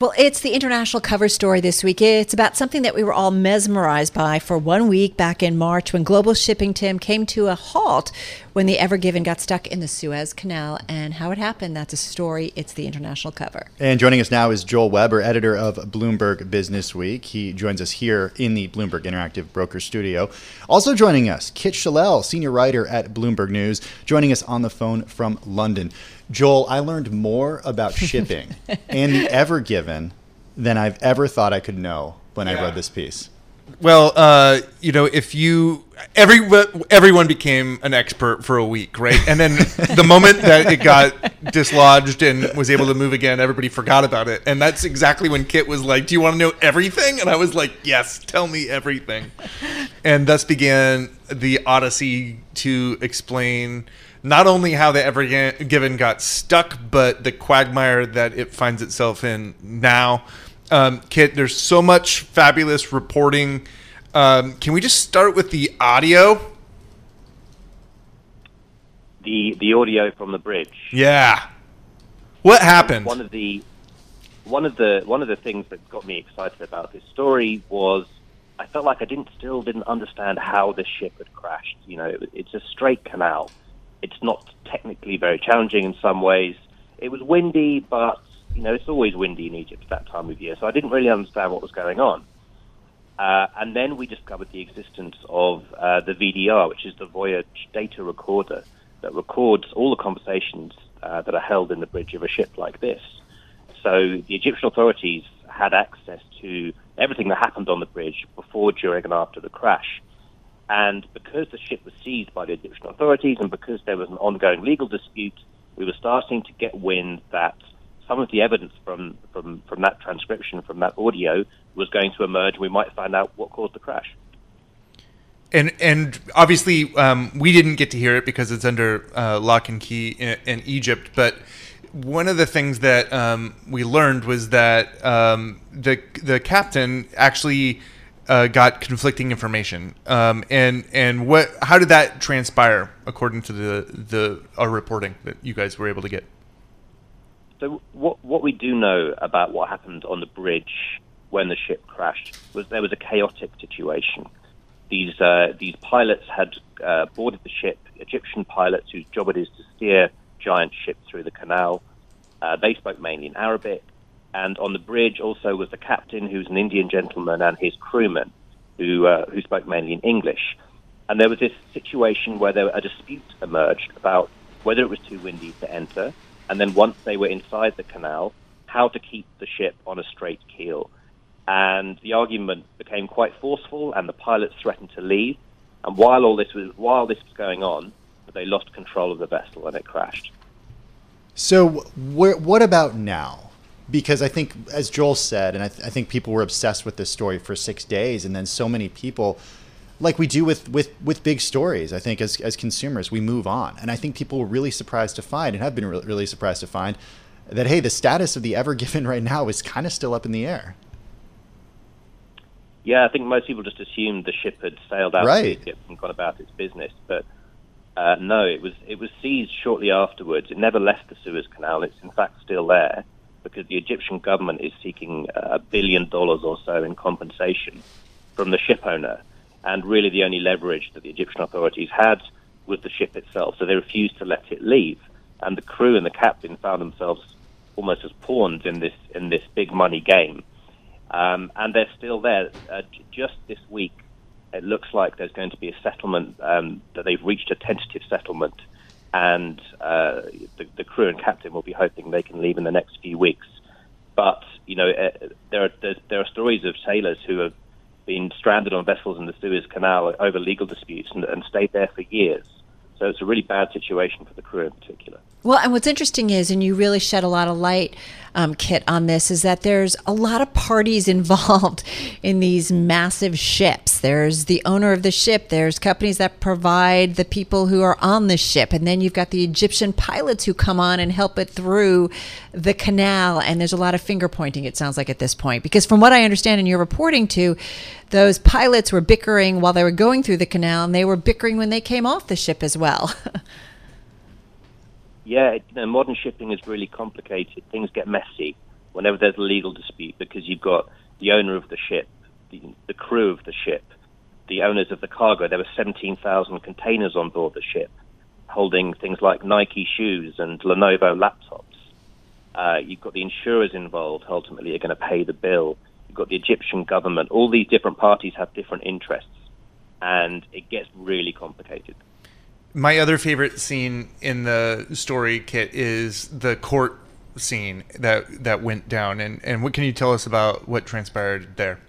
Well, it's the international cover story this week. It's about something that we were all mesmerized by for one week back in March when global shipping, Tim, came to a halt when the Ever Given got stuck in the Suez Canal and how it happened. That's a story. It's the international cover. And joining us now is Joel Weber, editor of Bloomberg Business Week. He joins us here in the Bloomberg Interactive Broker Studio. Also joining us, Kit Chellel, senior writer at Bloomberg News, joining us on the phone from London. Joel, I learned more about shipping and the Ever Given than I've ever thought I could know when yeah. I read this piece. Well, uh, you know, if you every everyone became an expert for a week, right? And then the moment that it got dislodged and was able to move again, everybody forgot about it. And that's exactly when Kit was like, "Do you want to know everything?" And I was like, "Yes, tell me everything." And thus began the odyssey to explain not only how the Ever Given got stuck, but the quagmire that it finds itself in now. Um, Kit, there's so much fabulous reporting. Um, can we just start with the audio? The the audio from the bridge. Yeah. What happened? One of the one of the one of the things that got me excited about this story was I felt like I didn't still didn't understand how the ship had crashed. You know, it, it's a straight canal it's not technically very challenging in some ways. It was windy, but you know it's always windy in Egypt at that time of year, so I didn't really understand what was going on. Uh, and then we discovered the existence of uh, the VDR, which is the voyage data recorder that records all the conversations uh, that are held in the bridge of a ship like this. So the Egyptian authorities had access to everything that happened on the bridge before, during, and after the crash. And because the ship was seized by the Egyptian authorities and because there was an ongoing legal dispute, we were starting to get wind that some of the evidence from, from, from that transcription, from that audio, was going to emerge. We might find out what caused the crash. And and obviously um, we didn't get to hear it because it's under uh, lock and key in, in, Egypt. But one of the things that um, we learned was that um, the the captain actually uh, got conflicting information. Um, and and what how did that transpire according to the the our reporting that you guys were able to get? So what what we do know about what happened on the bridge when the ship crashed was there was a chaotic situation. These uh, these pilots had uh, boarded the ship, Egyptian pilots whose job it is to steer giant ships through the canal. Uh, they spoke mainly in Arabic. And on the bridge also was the captain, who's an Indian gentleman, and his crewmen, who uh, who spoke mainly in English. And there was this situation where there, a dispute emerged about whether it was too windy to enter, and then once they were inside the canal, how to keep the ship on a straight keel. And the argument became quite forceful, and the pilots threatened to leave. And while all this was while this was going on, they lost control of the vessel and it crashed. So, wh- what about now? because I think, as Joel said, and I, th- I, think people were obsessed with this story for six days, and then so many people, like we do with with with big stories, I think as as consumers, we move on, and I think people were really surprised to find, and have been re- really surprised to find, that hey, the status of the Ever Given right now is kind of still up in the air. Yeah, I think most people just assumed the ship had sailed out right. and gone about its business, but. Uh, no, it was it was seized shortly afterwards. It never left the Suez Canal. It's in fact still there because the Egyptian government is seeking a billion dollars or so in compensation from the ship owner. And really, the only leverage that the Egyptian authorities had was the ship itself. So they refused to let it leave. And the crew and the captain found themselves almost as pawns in this in this big money game. Um, and they're still there. Uh, just this week, it looks like there's going to be a settlement um, that they've reached a tentative settlement and uh, the, the, crew and captain will be hoping they can leave in the next few weeks. But you know, uh, there are there are stories of sailors who have been stranded on vessels in the Suez Canal over legal disputes and, and stayed there for years. So it's a really bad situation for the crew in particular. Well, and what's interesting is, and you really shed a lot of light, um, Kit, on this, is that there's a lot of parties involved in these massive ships. There's the owner of the ship, there's companies that provide the people who are on the ship, and then you've got the Egyptian pilots who come on and help it through the canal. And there's a lot of finger pointing, it sounds like, at this point. Because from what I understand and you're reporting to, those pilots were bickering while they were going through the canal, and they were bickering when they came off the ship as well. yeah, you know, modern shipping is really complicated. Things get messy whenever there's a legal dispute because you've got the owner of the ship, the, the crew of the ship, the owners of the cargo. There were 17,000 containers on board the ship holding things like Nike shoes and Lenovo laptops. Uh, you've got the insurers involved, ultimately, are going to pay the bill. You've got the Egyptian government. All these different parties have different interests, and it gets really complicated my other favorite scene in the story Kit is the court scene that that went down. And and what can you tell us about what transpired there?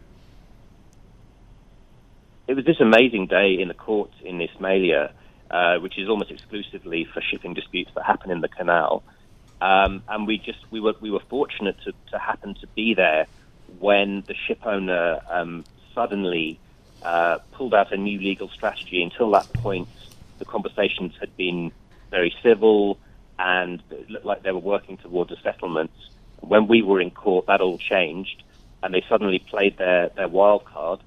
It was this amazing day in the court in Ismailia uh, which is almost exclusively for shipping disputes that happen in the canal. Um, and we just we were we were fortunate to, to happen to be there when the ship owner um, suddenly uh, pulled out a new legal strategy. Until that point the conversations had been very civil and it looked like they were working towards a settlement. When we were in court, that all changed, and they suddenly played their, their wild card,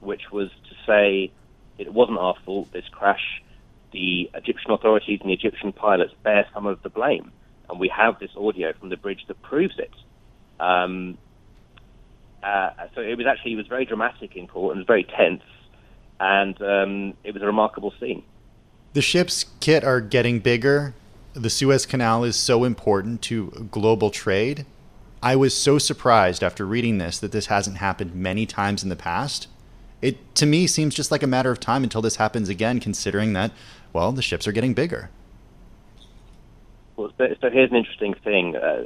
which was to say it wasn't our fault, this crash. The Egyptian authorities and the Egyptian pilots bear some of the blame. And we have this audio from the bridge that proves it. Um, uh, so it was actually it was very dramatic in court and it was very tense, and um, it was a remarkable scene. The ships, Kit, are getting bigger. The Suez Canal is so important to global trade. I was so surprised after reading this that this hasn't happened many times in the past. It, to me, seems just like a matter of time until this happens again, considering that, well, the ships are getting bigger. Well, so here's an interesting thing. Uh,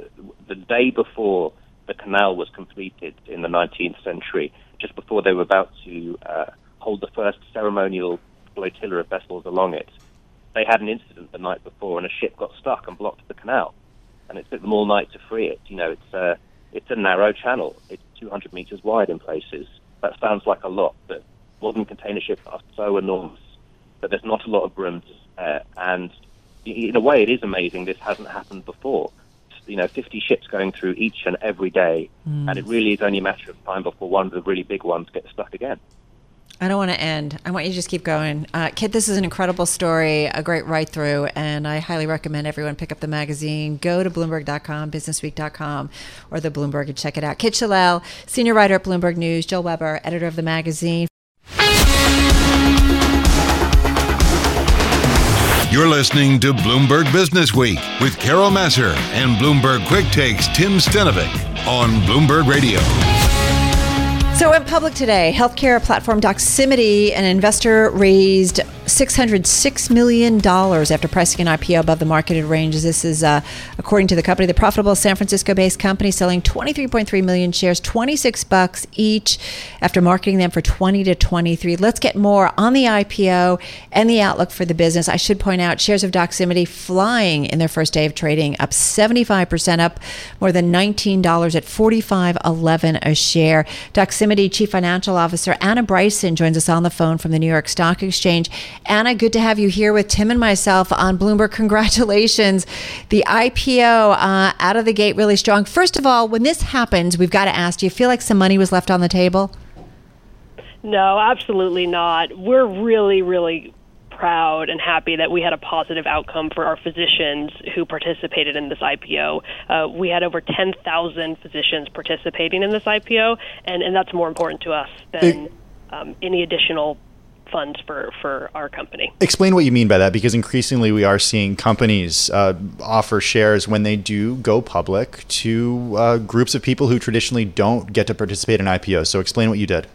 the day before the canal was completed in the 19th century, just before they were about to uh, hold the first ceremonial flotilla of vessels along it, they had an incident the night before, and a ship got stuck and blocked the canal, and it took them all night to free it. You know, it's a it's a narrow channel. It's 200 meters wide in places. That sounds like a lot, but modern container ships are so enormous that there's not a lot of room to spare. And in a way, it is amazing this hasn't happened before. You know, 50 ships going through each and every day, mm. and it really is only a matter of time before one of the really big ones gets stuck again. I don't want to end. I want you to just keep going. Uh, Kit, this is an incredible story, a great write through, and I highly recommend everyone pick up the magazine. Go to Bloomberg.com, BusinessWeek.com, or the Bloomberg and check it out. Kit Chellel, senior writer at Bloomberg News, Joel Weber, editor of the magazine. You're listening to Bloomberg Business Week with Carol Massar and Bloomberg Quick Takes Tim Stenovec on Bloomberg Radio. So, in public today, healthcare platform Doximity, an investor raised $606 million after pricing an IPO above the marketed range. This is, uh, according to the company, the profitable San Francisco-based company selling 23.3 million shares, 26 bucks each, after marketing them for 20 to 23. Let's get more on the IPO and the outlook for the business. I should point out shares of Doximity flying in their first day of trading, up 75%, up more than $19 at 45.11 a share. Doximity Chief Financial Officer Anna Bryson joins us on the phone from the New York Stock Exchange. Anna, good to have you here with Tim and myself on Bloomberg. Congratulations. The IPO uh, out of the gate really strong. First of all, when this happens, we've got to ask do you feel like some money was left on the table? No, absolutely not. We're really, really proud and happy that we had a positive outcome for our physicians who participated in this IPO. Uh, we had over 10,000 physicians participating in this IPO, and, and that's more important to us than um, any additional funds for, for our company. Explain what you mean by that, because increasingly we are seeing companies uh, offer shares when they do go public to uh, groups of people who traditionally don't get to participate in IPOs. So explain what you did.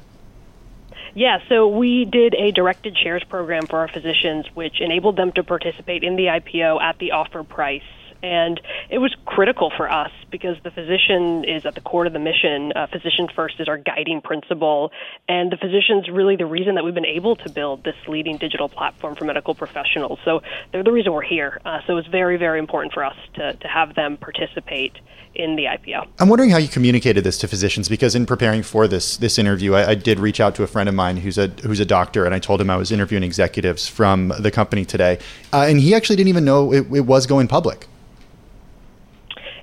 Yeah, so we did a directed shares program for our physicians, which enabled them to participate in the IPO at the offer price And it was critical for us because the physician is at the core of the mission. Uh, physician first is our guiding principle, and the physician's really the reason that we've been able to build this leading digital platform for medical professionals. So they're the reason we're here. Uh, so it's very, very important for us to, to have them participate in the IPO. I'm wondering how you communicated this to physicians because in preparing for this this interview, I, I, did reach out to a friend of mine who's a who's a doctor, and I told him I was interviewing executives from the company today, uh, and he actually didn't even know it, it was going public.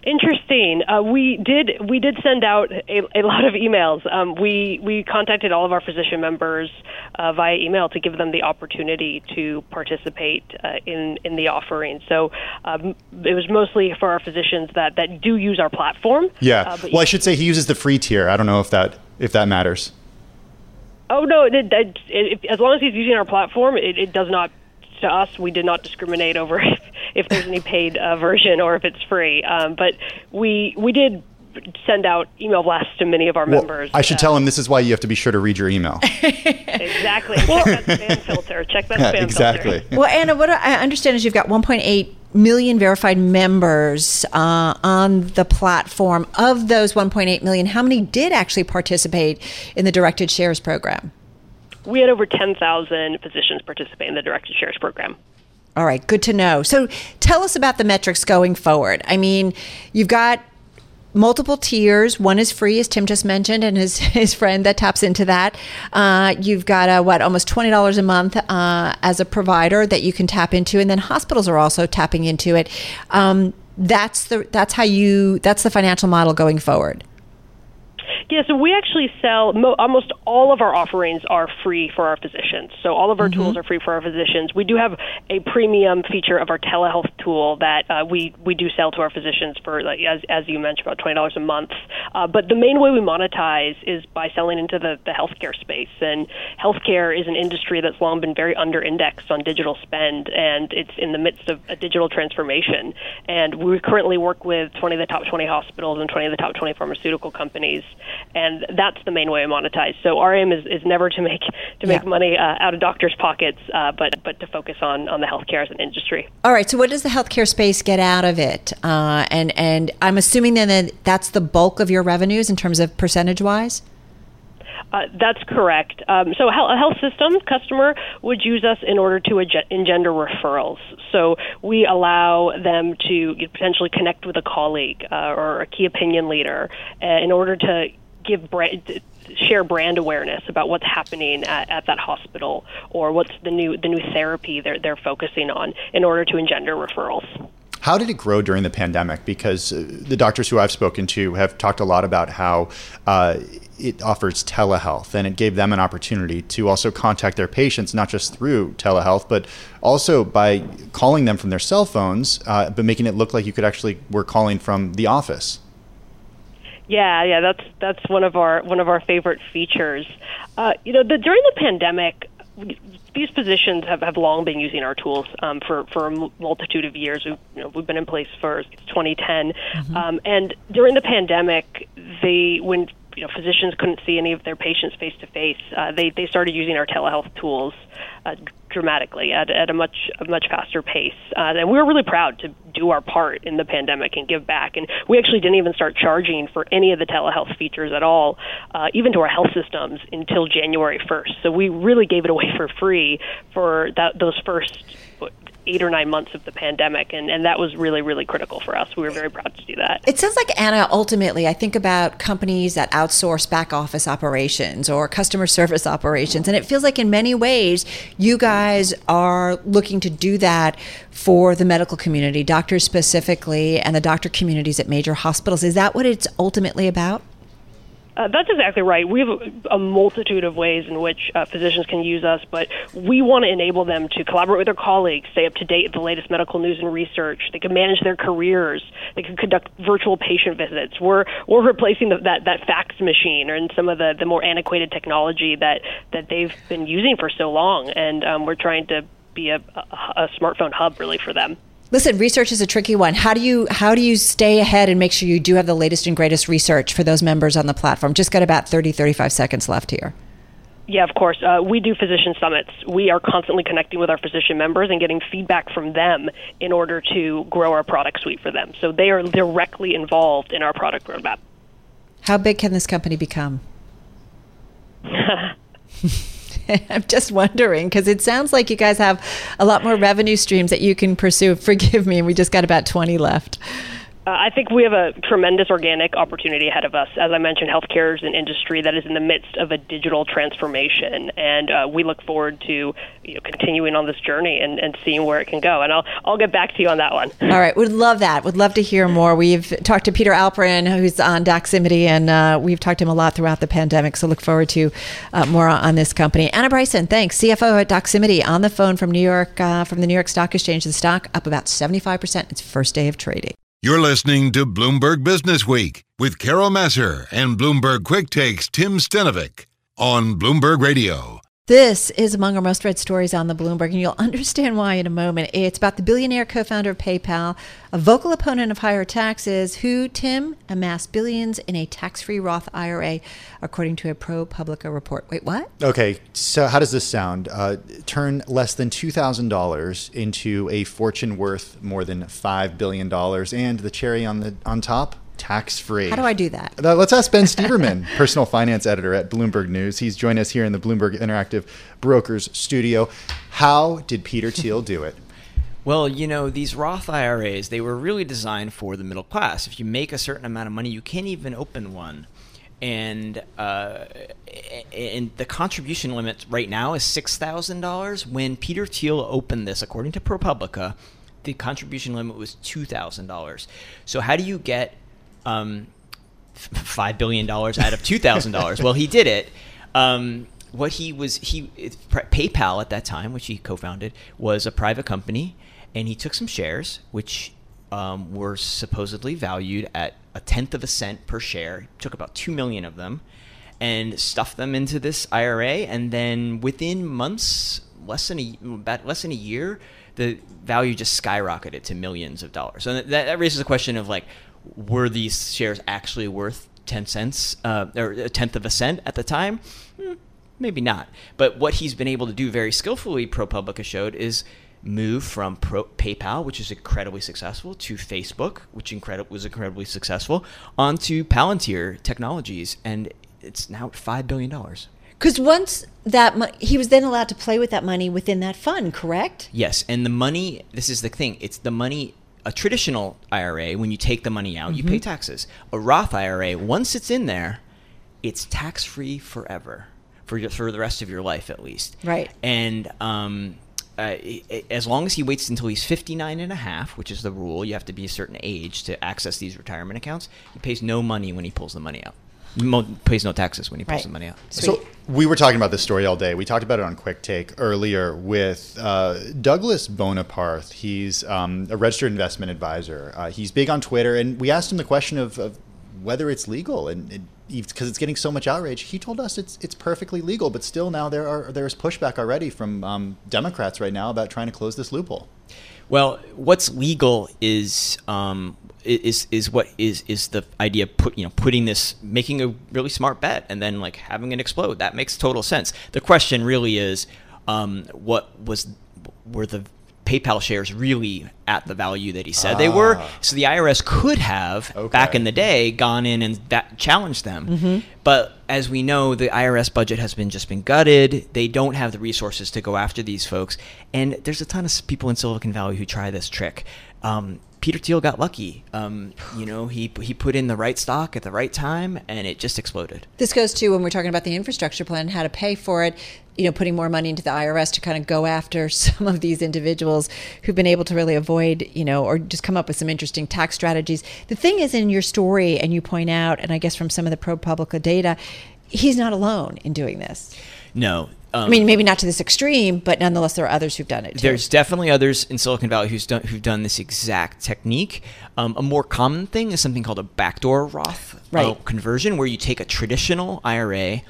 Interesting. Uh, we did we did send out a, a lot of emails. Um, we we contacted all of our physician members uh, via email to give them the opportunity to participate uh, in in the offering. So um, it was mostly for our physicians that that do use our platform. Yeah. Uh, well, I should say he uses the free tier. I don't know if that if that matters. Oh no! It, it, it, as long as he's using our platform, it, does not to us, we did not discriminate over if, if there's any paid uh, version or if it's free. Um, but we we did send out email blasts to many of our well, members. I should uh, tell him this is why you have to be sure to read your email. exactly. Check that spam filter. Check that spam exactly. filter. Well, Anna, what I understand is you've got 1.8 million verified members uh, on the platform. Of those 1.8 million, how many did actually participate in the directed shares program? we had over 10,000 physicians participate in the directed shares program. All right, good to know. So tell us about the metrics going forward. I mean, you've got multiple tiers. One is free, as Tim just mentioned, and his, his friend that taps into that. Uh, you've got a, what almost twenty dollars a month uh, as a provider that you can tap into, and then hospitals are also tapping into it. Um, that's the that's how you that's the financial model going forward. Yeah, so we actually sell mo- almost all of our offerings are free for our physicians. So all of our mm-hmm. tools are free for our physicians. We do have a premium feature of our telehealth tool that uh, we we do sell to our physicians for, like, as as you mentioned, about twenty dollars a month. Uh, but the main way we monetize is by selling into the the healthcare space. And healthcare is an industry that's long been very under indexed on digital spend, and it's in the midst of a digital transformation. And we currently work with twenty of the top twenty hospitals and twenty of the top twenty pharmaceutical companies and that's the main way I monetize. So our aim is, is never to make to make yeah. money uh, out of doctors' pockets, uh, but but to focus on on the healthcare as an industry. All right. So what does the healthcare space get out of it? Uh, and and I'm assuming then that that's the bulk of your revenues in terms of percentage wise. Uh, that's correct. Um, so, a health system customer would use us in order to engender referrals. So, we allow them to potentially connect with a colleague uh, or a key opinion leader uh, in order to give brand, share brand awareness about what's happening at, at that hospital or what's the new the new therapy they're they're focusing on in order to engender referrals. How did it grow during the pandemic? Because uh, the doctors who I've spoken to have talked a lot about how uh, it offers telehealth and it gave them an opportunity to also contact their patients, not just through telehealth, but also by calling them from their cell phones, uh, but making it look like you could actually were calling from the office. Yeah, yeah, that's that's one of our one of our favorite features. Uh, you know, the, during the pandemic, these positions have, have long been using our tools um, for for a multitude of years. We've, you know, we've been in place for 2010, mm-hmm. um, and during the pandemic, they when you know physicians couldn't see any of their patients face to face, they they started using our telehealth tools uh, dramatically at, at a much a much faster pace. Uh, and we were really proud to do our part in the pandemic and give back. And we actually didn't even start charging for any of the telehealth features at all, uh, even to our health systems, until January 1st. So we really gave it away for free for that, those first eight or nine months of the pandemic, and, and that was really, really critical for us. We were very proud to do that. It sounds like, Anna, ultimately, I think about companies that outsource back office operations or customer service operations, and it feels like in many ways you guys are looking to do that for the medical community, doctors specifically, and the doctor communities at major hospitals. Is that what it's ultimately about? Uh, that's exactly right. We have a, multitude of ways in which uh, physicians can use us, but we want to enable them to collaborate with their colleagues, stay up to date with the latest medical news and research. They can manage their careers. They can conduct virtual patient visits. We're we're replacing the, that that fax machine and some of the the more antiquated technology that that they've been using for so long, and um, we're trying to be a, a, a smartphone hub really for them. Listen, research is a tricky one. How do you how do you stay ahead and make sure you do have the latest and greatest research for those members on the platform? Just got about 30 35 seconds left here. Yeah, of course. Uh, we do physician summits. We are constantly connecting with our physician members and getting feedback from them in order to grow our product suite for them. So they are directly involved in our product roadmap. How big can this company become? I'm just wondering because it sounds like you guys have a lot more revenue streams that you can pursue. Forgive me, we just got about 20 left. Uh, I think we have a tremendous organic opportunity ahead of us. As I mentioned, healthcare is an industry that is in the midst of a digital transformation, and uh, we look forward to you know, continuing on this journey and, and seeing where it can go. And I'll I'll get back to you on that one. All right, we'd love that. We'd love to hear more. We've talked to Peter Alperin, who's on Doximity, and uh, we've talked to him a lot throughout the pandemic. So look forward to uh, more on this company. Anna Bryson, thanks, CFO at Doximity, on the phone from New York, uh, from the New York Stock Exchange. The stock up about seventy five percent. Its first day of trading. You're listening to Bloomberg Business Week with Carol Massar and Bloomberg Quick Takes Tim Stenovec on Bloomberg Radio. This is among our most read stories on the Bloomberg, and you'll understand why in a moment. It's about the billionaire co founder of PayPal, a vocal opponent of higher taxes, who, Tim, amassed billions in a tax free Roth IRA, according to a ProPublica report. Wait, what? Okay, so how does this sound? Uh, turn less than $2,000 into a fortune worth more than $5 billion, and the cherry on, the, on top? Tax free. How do I do that? Uh, let's ask Ben Steverman, personal finance editor at Bloomberg News. He's joined us here in the Bloomberg Interactive Brokers studio. How did Peter Thiel do it? Well, you know, these Roth IRAs, they were really designed for the middle class. If you make a certain amount of money, you can't even open one. And uh, and the contribution limit right now is six thousand dollars. When Peter Thiel opened this, according to ProPublica, the contribution limit was two thousand dollars. So how do you get um, five billion dollars out of two thousand dollars. well, he did it. Um, what he was he PayPal at that time, which he co-founded, was a private company, and he took some shares, which um, were supposedly valued at a tenth of a cent per share. Took about two million of them, and stuffed them into this IRA, and then within months, less than a about less than a year, the value just skyrocketed to millions of dollars. So that, that raises a question of like, were these shares actually worth 10 cents uh, or a tenth of a cent at the time? Hmm, maybe not. But what he's been able to do very skillfully, ProPublica showed, is move from Pro- PayPal, which is incredibly successful, to Facebook, which incredi- was incredibly successful, onto Palantir Technologies, and it's now at $5 billion. Because once that mo- he was then allowed to play with that money within that fund, correct? Yes, and the money. This is the thing. It's the money a traditional IRA, when you take the money out, mm-hmm. you pay mm-hmm. taxes. A Roth IRA, once it's in there, it's tax free forever for your, for the rest of your life at least. Right. And um, uh, as long as he waits until he's 59 and a half, which is the rule, you have to be a certain age to access these retirement accounts. He pays no money when he pulls the money out. Mo- pays no taxes when he pulls right. the money out. Sweet. So we were talking about this story all day. We talked about it on Quick Take earlier with uh, Douglas Bonaparte. He's um, a registered investment advisor. Uh, he's big on Twitter, and we asked him the question of, of whether it's legal, and because it's getting so much outrage, he told us it's it's perfectly legal. But still, now there are there's pushback already from um, Democrats right now about trying to close this loophole. Well, what's legal is um, is is what is is the idea of put you know putting this making a really smart bet and then like having it explode. That makes total sense. The question really is, um, what was were the PayPal shares really at the value that he said ah. they were. Ah. So the IRS could have, okay. back in the day, gone in and that challenged them. Mm-hmm. But as we know, the IRS budget has been just been gutted. They don't have the resources to go after these folks. And there's a ton of people in Silicon Valley who try this trick. Um, Peter Thiel got lucky. Um, you know, he he put in the right stock at the right time, and it just exploded. This goes to when we're talking about the infrastructure plan, how to pay for it. You know, putting more money into the IRS to kind of go after some of these individuals who've been able to really avoid, you know, or just come up with some interesting tax strategies. The thing is, in your story, and you point out, and I guess from some of the ProPublica data, he's not alone in doing this. No, um, I mean, maybe not to this extreme, but nonetheless, there are others who've done it. Too. There's definitely others in Silicon Valley who's done who've done this exact technique. Um, a more common thing is something called a backdoor Roth uh, right. uh, conversion, where you take a traditional IRA,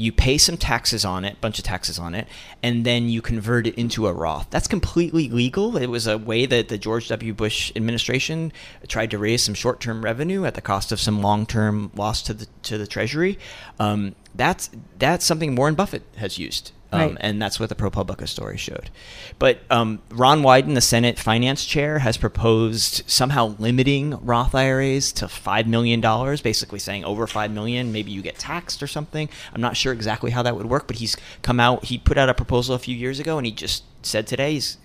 you pay some taxes on it, bunch of taxes on it, and then you convert it into a Roth. That's completely legal. It was a way that the George W. Bush administration tried to raise some short-term revenue at the cost of some long-term loss to the to the Treasury. Um, that's that's something Warren Buffett has used. Um, right. And that's what the ProPublica story showed. But um, Ron Wyden, the Senate finance chair, has proposed somehow limiting Roth IRAs to $5 million, basically saying over 5 million, maybe you get taxed or something. I'm not sure exactly how that would work, but he's come out, he put out a proposal a few years ago, and he just said today he's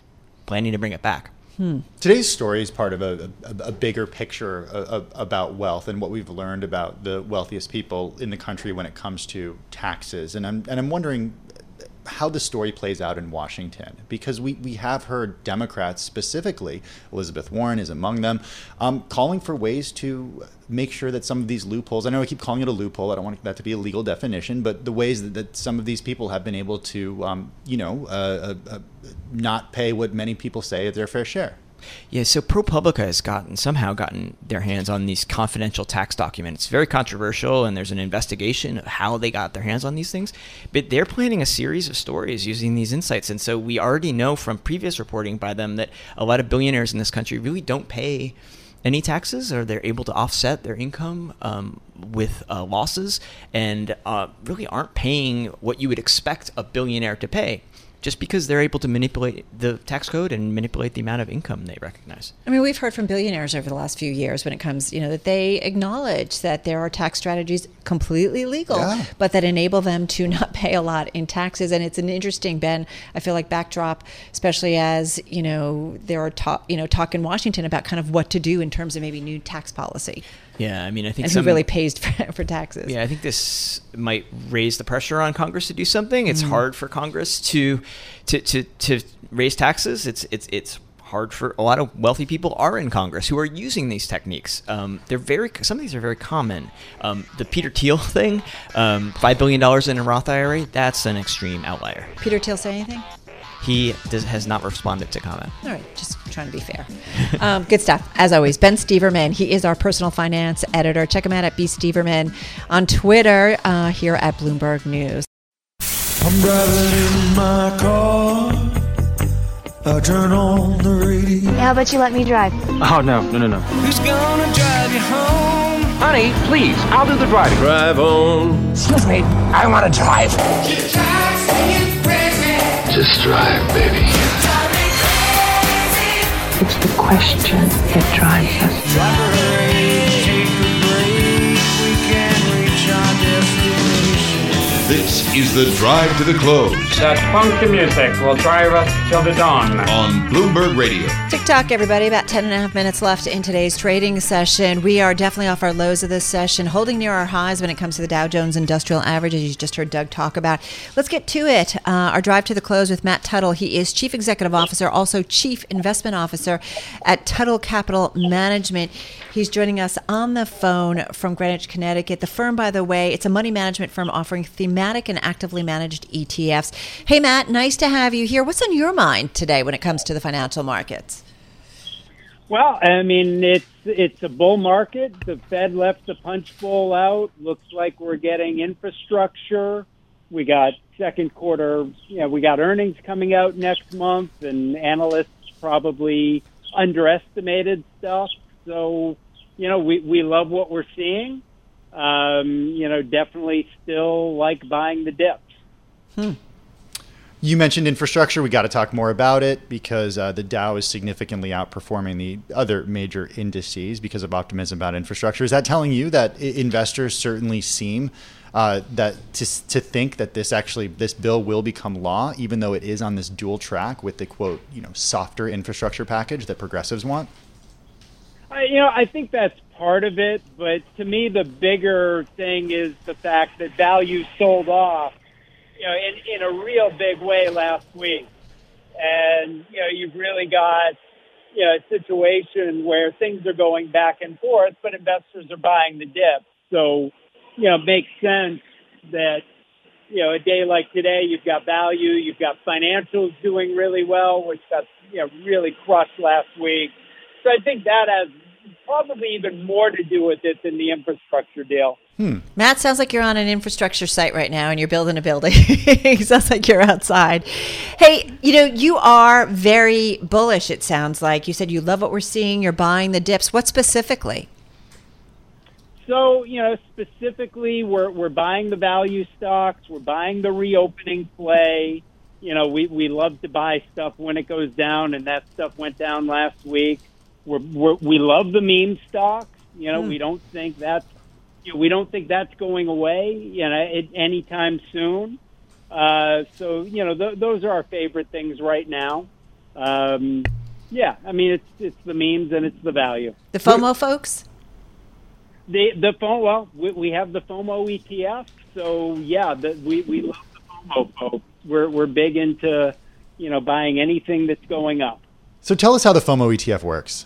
planning to bring it back. Hmm. Today's story is part of a, a, a bigger picture of, about wealth and what we've learned about the wealthiest people in the country when it comes to taxes. And I'm, and I'm wondering how the story plays out in Washington because we, we have heard Democrats specifically, Elizabeth Warren is among them, um, calling for ways to make sure that some of these loopholes, I know I keep calling it a loophole, I don't want that to be a legal definition, but the ways that, that some of these people have been able to, um, you know, uh, uh, uh, not pay what many people say is their fair share. Yeah, so ProPublica has gotten somehow gotten their hands on these confidential tax documents. It's very controversial, and there's an investigation of how they got their hands on these things. But they're planning a series of stories using these insights, and so we already know from previous reporting by them that a lot of billionaires in this country really don't pay any taxes, or they're able to offset their income um, with uh, losses, and uh, really aren't paying what you would expect a billionaire to pay just because they're able to manipulate the tax code and manipulate the amount of income they recognize. I mean, we've heard from billionaires over the last few years when it comes, you know, that they acknowledge that there are tax strategies completely legal, yeah. but that enable them to not pay a lot in taxes. And it's an interesting, Ben, I feel like backdrop, especially as, you know, there are talk, you know, talk in Washington about kind of what to do in terms of maybe new tax policy. Yeah, I mean, I think and some, who really pays for, for, taxes. Yeah, I think this might raise the pressure on Congress to do something. It's mm. hard for Congress to, to to to raise taxes. It's it's it's hard for a lot of wealthy people are in Congress who are using these techniques. Um, they're very some of these are very common. Um, the Peter Thiel thing, um, five billion dollars in a Roth IRA, that's an extreme outlier. Peter Thiel say anything? He does, has not responded to comment. All right, just trying to be fair. um, good stuff. As always, Ben Steverman. He is our personal finance editor. Check him out at B Steverman on Twitter uh, here at Bloomberg News. I'm driving in my car. I turn on the radio. How about you let me drive? Oh no, no, no, no. Who's gonna drive you home? Honey, please, I'll do the driving. Drive on. Excuse me, I want to drive. Just drive, baby. It's the question that drives us. This is the drive to the close. That funky music will drive us till the dawn. On Bloomberg Radio. TikTok, everybody. About 10 and a half minutes left in today's trading session. We are definitely off our lows of this session, holding near our highs when it comes to the Dow Jones Industrial Average, as you just heard Doug talk about. Let's get to it. Uh, our drive to the close with Matt Tuttle. He is Chief Executive Officer, also Chief Investment Officer at Tuttle Capital Management. He's joining us on the phone from Greenwich, Connecticut. The firm, by the way, it's a money management firm offering thematic and actively managed ETFs. Hey, Matt, nice to have you here. What's on your mind today when it comes to the financial markets? Well, I mean, it's it's a bull market. The Fed left the punch bowl out. Looks like we're getting infrastructure. We got second quarter. You know, we got earnings coming out next month, and analysts probably underestimated stuff. So, you know, we we love what we're seeing um, you know, definitely still like buying the dips. Hmm. You mentioned infrastructure. We got to talk more about it because uh, the Dow is significantly outperforming the other major indices because of optimism about infrastructure. Is that telling you that investors certainly seem uh, that to, to think that this actually this bill will become law, even though it is on this dual track with the quote you know softer infrastructure package that progressives want? I, you know, I think that's part of it, but to me, the bigger thing is the fact that value sold off, you know, in, in a real big way last week. And, you know, you've really got, you know, a situation where things are going back and forth, but investors are buying the dip. So, you know, it makes sense that, you know, a day like today, you've got value, you've got financials doing really well, which got, you know, really crushed last week. So I think that has probably even more to do with it than the infrastructure deal. Hmm. Matt, sounds like you're on an infrastructure site right now and you're building a building. sounds like you're outside. Hey, you know, you are very bullish, it sounds like. You said you love what we're seeing, you're buying the dips. What specifically? So, you know, specifically, we're, we're buying the value stocks, we're buying the reopening play. You know, we, we love to buy stuff when it goes down, and that stuff went down last week. We're, we're, we love the meme stocks. You know, mm. we don't think that's you know, we don't think that's going away, you know, at anytime soon. Uh, so, you know, th- those are our favorite things right now. Um, yeah, I mean, it's it's the memes and it's the value. The FOMO folks. The the FOMO. Well, we, we have the FOMO ETF. So yeah, the, we we love the FOMO folks. We're we're big into you know buying anything that's going up. So tell us how the FOMO ETF works.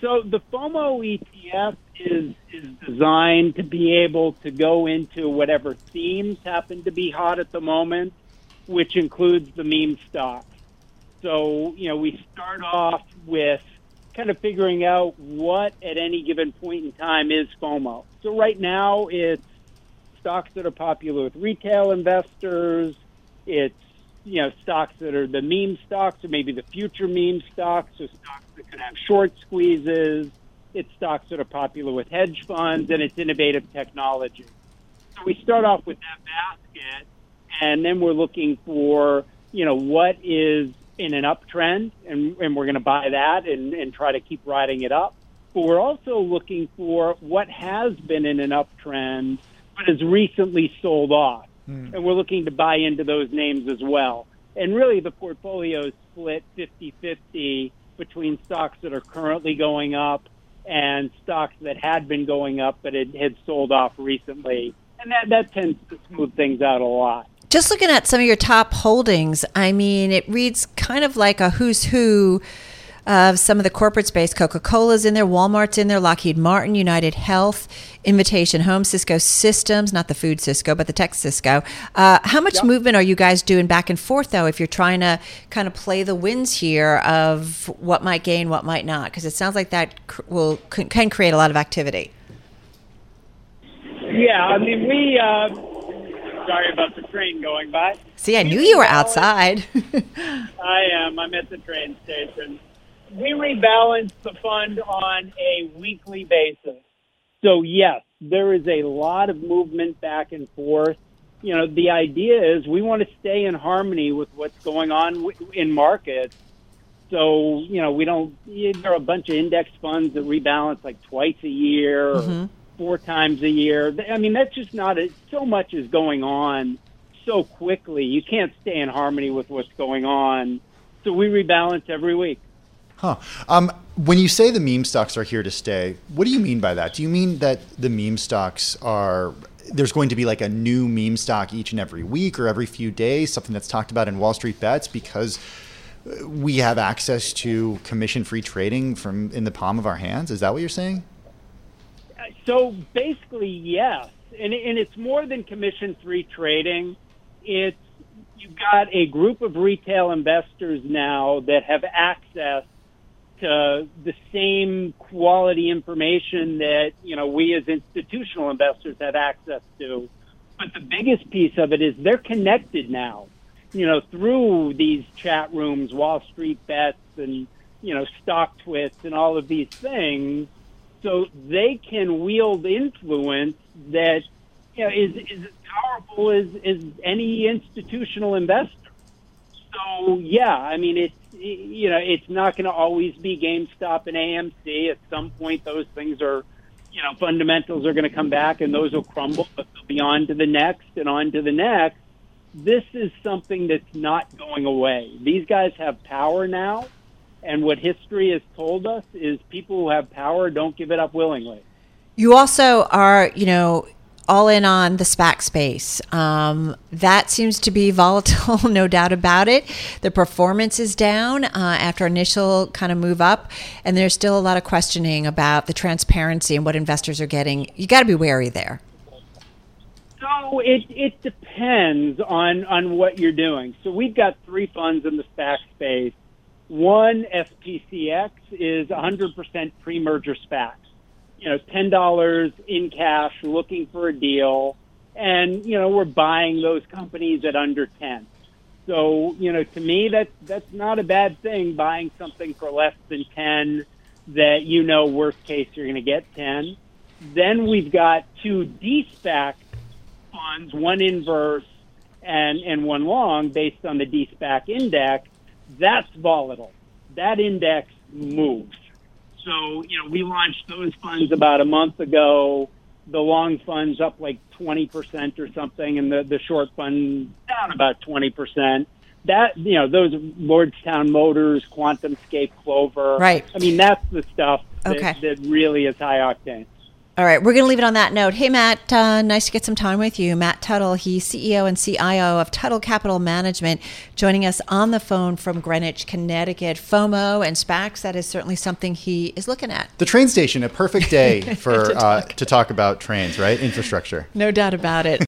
So the FOMO ETF is is designed to be able to go into whatever themes happen to be hot at the moment, which includes the meme stocks. So you know we start off with kind of figuring out what at any given point in time is FOMO. So right now it's stocks that are popular with retail investors. It's you know stocks that are the meme stocks or maybe the future meme stocks, so stocks that could have short squeezes it's stocks that are popular with hedge funds, and it's innovative technology. So we start off with that basket, and then we're looking for, you know, what is in an uptrend, and, and we're going to buy that and, and try to keep riding it up. But we're also looking for what has been in an uptrend, but has recently sold off. Mm. And we're looking to buy into those names as well. And really, the portfolio is split 50 50 between stocks that are currently going up and stocks that had been going up but it had sold off recently. And that, that tends to smooth things out a lot. Just looking at some of your top holdings, I mean, it reads kind of like a who's who of some of the corporate space. Coca Cola's in there, Walmart's in there, Lockheed Martin, United Health, Invitation Home, Cisco Systems, not the food Cisco, but the tech Cisco. Uh, how much yep. movement are you guys doing back and forth, though, if you're trying to kind of play the winds here of what might gain, what might not? Because it sounds like that will can create a lot of activity. Yeah, I mean, we. Uh, sorry about the train going by. See, I knew you were outside. I am. I'm at the train station we rebalance the fund on a weekly basis. So yes, there is a lot of movement back and forth. You know, the idea is we want to stay in harmony with what's going on in markets. So, you know, we don't, there are a bunch of index funds that rebalance like twice a year or mm-hmm. four times a year. I mean, that's just not, a, so much is going on so quickly. You can't stay in harmony with what's going on. So we rebalance every week. Huh. Um, when you say the meme stocks are here to stay, what do you mean by that? Do you mean that the meme stocks are there's going to be like a new meme stock each and every week or every few days, something that's talked about in Wall Street Bets because we have access to commission-free trading from in the palm of our hands? Is that what you're saying? So basically, yes, and and it's more than commission-free trading. It's you've got a group of retail investors now that have access uh, the same quality information that you know we as institutional investors have access to. But the biggest piece of it is they're connected now, you know, through these chat rooms, Wall Street bets, and you know, StockTwits, and all of these things. So they can wield influence that you know, is is as powerful as, as any institutional investor. So yeah, I mean it's you know it's not going to always be GameStop and AMC. At some point, those things are you know fundamentals are going to come back and those will crumble, but they'll be on to the next and on to the next. This is something that's not going away. These guys have power now, and what history has told us is people who have power don't give it up willingly. You also are, you know, all in on the SPAC space. Um, that seems to be volatile, no doubt about it. The performance is down uh, after initial kind of move up, and there's still a lot of questioning about the transparency and what investors are getting. You got to be wary there. So it it depends on on what you're doing. So we've got three funds in the SPAC space. One SPCX is 100% pre-merger SPACs. You know, ten dollars in cash, looking for a deal, and you know, we're buying those companies at under ten. So, you know, to me, that's that's not a bad thing. Buying something for less than ten, that you know, worst case, you're going to get ten. Then we've got two D-SPAC funds, one inverse and and one long, based on the D-SPAC index. That's volatile. That index moves. So, you know, we launched those funds about a month ago. The long fund's up like 20% or something, and the, the short fund down about 20%. That, you know, those Lordstown Motors, QuantumScape, Clover. Right. I mean, that's the stuff that, Okay. that really is high octane. All right, we're going to leave it on that note. Hey, Matt, uh, nice to get some time with you. Matt Tuttle, he's CEO and CIO of Tuttle Capital Management, joining us on the phone from Greenwich, Connecticut. FOMO and SPACs, that is certainly something he is looking at. The train station, a perfect day for uh, to talk about trains, right? Infrastructure. No doubt about it.